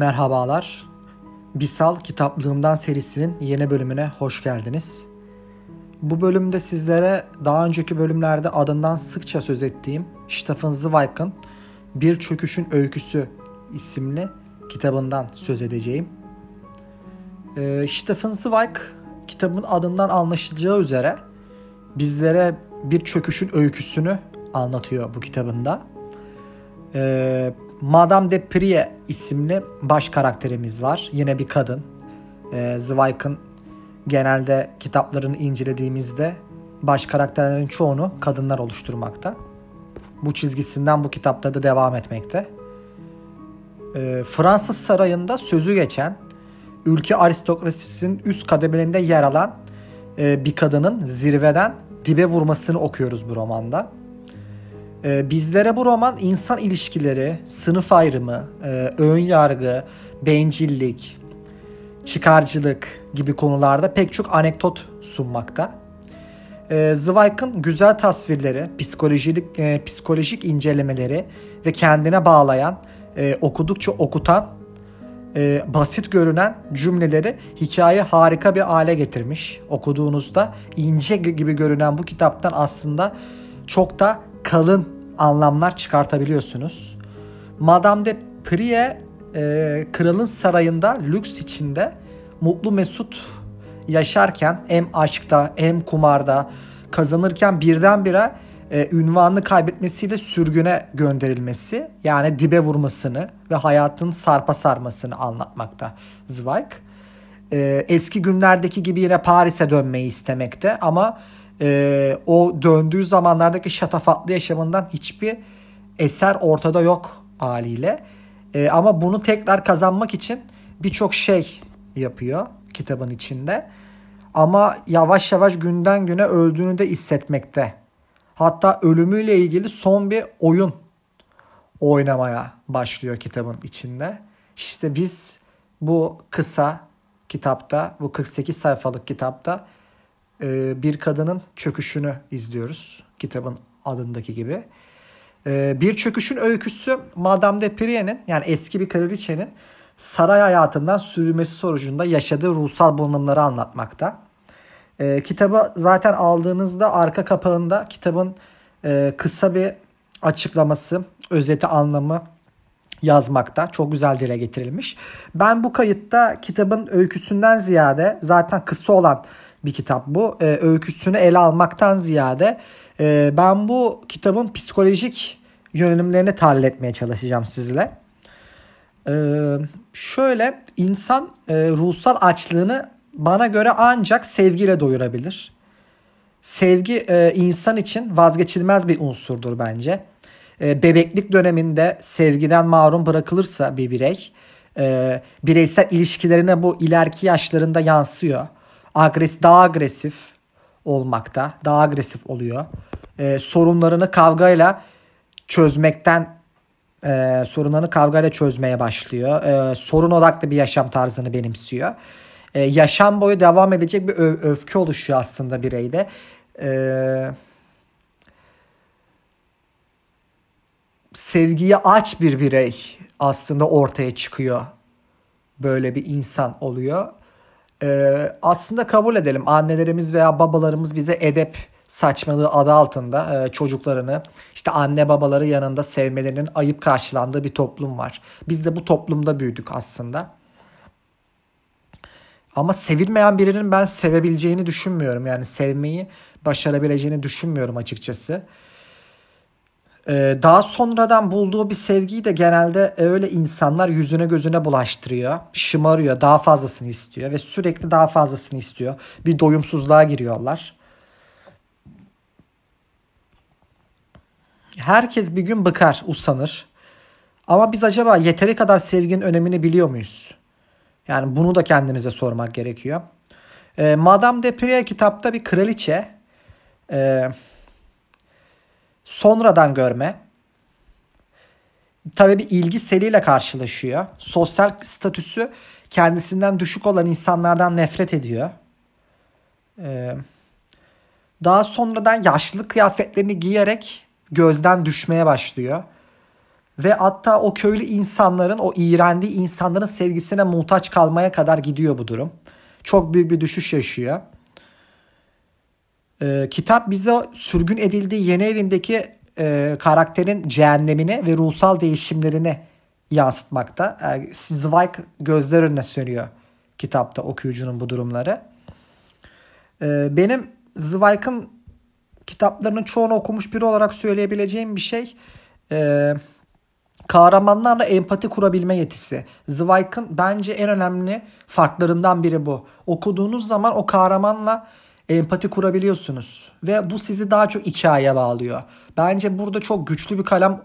Merhabalar. Bisal Kitaplığımdan serisinin yeni bölümüne hoş geldiniz. Bu bölümde sizlere daha önceki bölümlerde adından sıkça söz ettiğim Stephen Zweig'ın Bir Çöküşün Öyküsü isimli kitabından söz edeceğim. Ee, Stephen Zweig kitabın adından anlaşılacağı üzere bizlere bir çöküşün öyküsünü anlatıyor bu kitabında. Ee, Madame de Prie isimli baş karakterimiz var. Yine bir kadın. Ee, Zweig'ın genelde kitaplarını incelediğimizde baş karakterlerin çoğunu kadınlar oluşturmakta. Bu çizgisinden bu kitapta da devam etmekte. Ee, Fransız sarayında sözü geçen ülke aristokrasisinin üst kademelerinde yer alan e, bir kadının zirveden dibe vurmasını okuyoruz bu romanda. E, bizlere bu roman insan ilişkileri, sınıf ayrımı, e, ön yargı, bencillik, çıkarcılık gibi konularda pek çok anekdot sunmakta. E, Zweig'ın güzel tasvirleri, psikolojik, e, psikolojik incelemeleri ve kendine bağlayan, e, okudukça okutan, e, basit görünen cümleleri hikaye harika bir hale getirmiş. Okuduğunuzda ince gibi görünen bu kitaptan aslında çok da kalın anlamlar çıkartabiliyorsunuz. Madame de Prie e, kralın sarayında lüks içinde mutlu mesut yaşarken hem aşkta hem kumarda kazanırken birdenbire e, ünvanını kaybetmesiyle sürgüne gönderilmesi yani dibe vurmasını ve hayatın sarpa sarmasını anlatmakta Zweig. E, eski günlerdeki gibi yine Paris'e dönmeyi istemekte ama e, o döndüğü zamanlardaki şatafatlı yaşamından hiçbir eser ortada yok haliyle. E, ama bunu tekrar kazanmak için birçok şey yapıyor kitabın içinde. Ama yavaş yavaş günden güne öldüğünü de hissetmekte. Hatta ölümüyle ilgili son bir oyun oynamaya başlıyor kitabın içinde. İşte biz bu kısa kitapta, bu 48 sayfalık kitapta e, bir kadının çöküşünü izliyoruz. Kitabın adındaki gibi. E, bir çöküşün öyküsü Madame de Prie'nin yani eski bir kraliçenin saray hayatından sürülmesi sonucunda yaşadığı ruhsal bunalımları anlatmakta. E, kitabı zaten aldığınızda arka kapağında kitabın e, kısa bir açıklaması, özeti anlamı yazmakta. Çok güzel dile getirilmiş. Ben bu kayıtta kitabın öyküsünden ziyade zaten kısa olan bir kitap bu. E, öyküsünü ele almaktan ziyade e, ben bu kitabın psikolojik yönelimlerini tahlil etmeye çalışacağım sizle. E, şöyle insan e, ruhsal açlığını bana göre ancak sevgiyle doyurabilir. Sevgi e, insan için vazgeçilmez bir unsurdur bence. E, bebeklik döneminde sevgiden mahrum bırakılırsa bir birey, e, bireysel ilişkilerine bu ileriki yaşlarında yansıyor. Agres, daha agresif olmakta, daha agresif oluyor. E, sorunlarını kavgayla çözmekten e, sorunlarını kavgayla çözmeye başlıyor. E, sorun odaklı bir yaşam tarzını benimsiyor e, yaşam boyu devam edecek bir ö- öfke oluşuyor aslında bireyde. E, sevgiye aç bir birey aslında ortaya çıkıyor. Böyle bir insan oluyor. E, aslında kabul edelim annelerimiz veya babalarımız bize edep saçmalığı adı altında e, çocuklarını işte anne babaları yanında sevmelerinin ayıp karşılandığı bir toplum var. Biz de bu toplumda büyüdük aslında. Ama sevilmeyen birinin ben sevebileceğini düşünmüyorum. Yani sevmeyi başarabileceğini düşünmüyorum açıkçası. Ee, daha sonradan bulduğu bir sevgiyi de genelde öyle insanlar yüzüne gözüne bulaştırıyor. Şımarıyor, daha fazlasını istiyor ve sürekli daha fazlasını istiyor. Bir doyumsuzluğa giriyorlar. Herkes bir gün bıkar, usanır. Ama biz acaba yeteri kadar sevginin önemini biliyor muyuz? Yani bunu da kendimize sormak gerekiyor. E, Madame de Prie kitapta bir kraliçe e, sonradan görme tabii bir ilgi seliyle karşılaşıyor. Sosyal statüsü kendisinden düşük olan insanlardan nefret ediyor. Ee, daha sonradan yaşlı kıyafetlerini giyerek gözden düşmeye başlıyor. Ve hatta o köylü insanların, o iğrendiği insanların sevgisine muhtaç kalmaya kadar gidiyor bu durum. Çok büyük bir düşüş yaşıyor. Ee, kitap bize sürgün edildiği yeni evindeki e, karakterin cehennemini ve ruhsal değişimlerini yansıtmakta. Yani e, Zweig gözler önüne sürüyor kitapta okuyucunun bu durumları. Ee, benim Zweig'ın kitaplarının çoğunu okumuş biri olarak söyleyebileceğim bir şey e, kahramanlarla empati kurabilme yetisi. Zweig'ın bence en önemli farklarından biri bu. Okuduğunuz zaman o kahramanla empati kurabiliyorsunuz. Ve bu sizi daha çok hikayeye bağlıyor. Bence burada çok güçlü bir kalem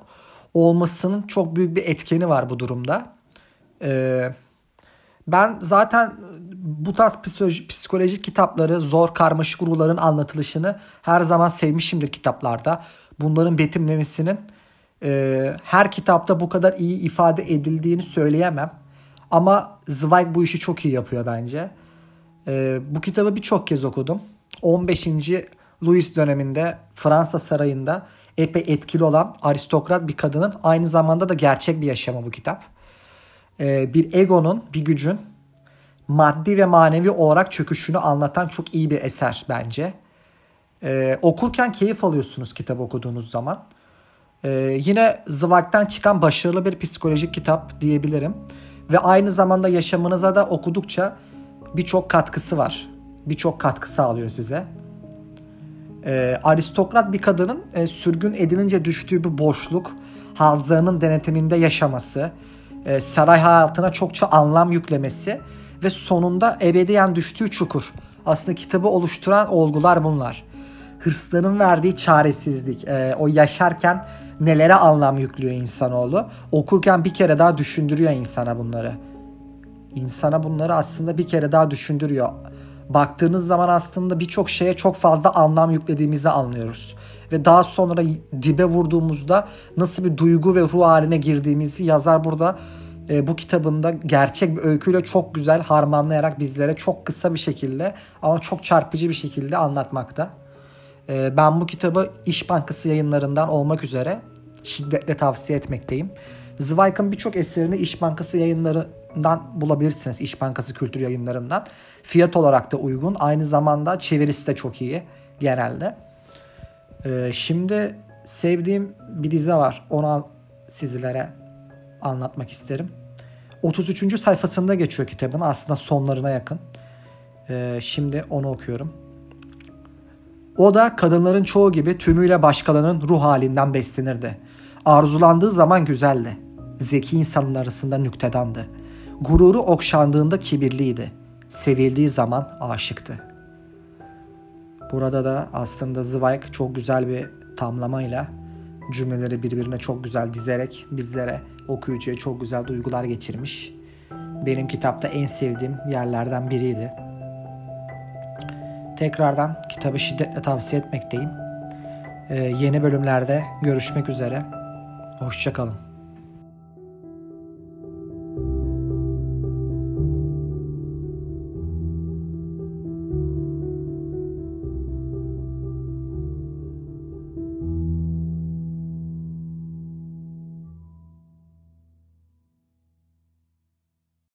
olmasının çok büyük bir etkeni var bu durumda. Ee, ben zaten bu tarz psikolojik kitapları, zor karmaşık ruhların anlatılışını her zaman sevmişimdir kitaplarda. Bunların betimlemesinin e, her kitapta bu kadar iyi ifade edildiğini söyleyemem. Ama Zweig bu işi çok iyi yapıyor bence. E, bu kitabı birçok kez okudum. 15. Louis döneminde Fransa sarayında epey etkili olan aristokrat bir kadının aynı zamanda da gerçek bir yaşamı bu kitap. E, bir egonun, bir gücün maddi ve manevi olarak çöküşünü anlatan çok iyi bir eser bence. Ee, okurken keyif alıyorsunuz kitap okuduğunuz zaman. Ee, yine Zweig'den çıkan başarılı bir psikolojik kitap diyebilirim. Ve aynı zamanda yaşamınıza da okudukça birçok katkısı var. Birçok katkı sağlıyor size. Ee, aristokrat bir kadının e, sürgün edilince düştüğü bir boşluk, hazlarının denetiminde yaşaması, e, saray hayatına çokça anlam yüklemesi ve sonunda ebediyen düştüğü çukur. Aslında kitabı oluşturan olgular bunlar. Hırsların verdiği çaresizlik, e, o yaşarken nelere anlam yüklüyor insanoğlu. Okurken bir kere daha düşündürüyor insana bunları. İnsana bunları aslında bir kere daha düşündürüyor. Baktığınız zaman aslında birçok şeye çok fazla anlam yüklediğimizi anlıyoruz. Ve daha sonra dibe vurduğumuzda nasıl bir duygu ve ruh haline girdiğimizi yazar burada e, bu kitabında gerçek bir öyküyle çok güzel harmanlayarak bizlere çok kısa bir şekilde ama çok çarpıcı bir şekilde anlatmakta. E, ben bu kitabı İş Bankası yayınlarından olmak üzere şiddetle tavsiye etmekteyim. Zweig'ın birçok eserini İş Bankası yayınlarından bulabilirsiniz. İş Bankası kültür yayınlarından. Fiyat olarak da uygun. Aynı zamanda çevirisi de çok iyi genelde. Ee, şimdi sevdiğim bir dizi var. Onu sizlere anlatmak isterim. 33. sayfasında geçiyor kitabın aslında sonlarına yakın. Ee, şimdi onu okuyorum. O da kadınların çoğu gibi tümüyle başkalarının ruh halinden beslenirdi. Arzulandığı zaman güzeldi. Zeki insanın arasında nüktedandı. Gururu okşandığında kibirliydi. Sevildiği zaman aşıktı. Burada da aslında Zweig çok güzel bir tamlamayla cümleleri birbirine çok güzel dizerek bizlere okuyucuya çok güzel duygular geçirmiş. Benim kitapta en sevdiğim yerlerden biriydi. Tekrardan kitabı şiddetle tavsiye etmekteyim. Ee, yeni bölümlerde görüşmek üzere. Hoşçakalın.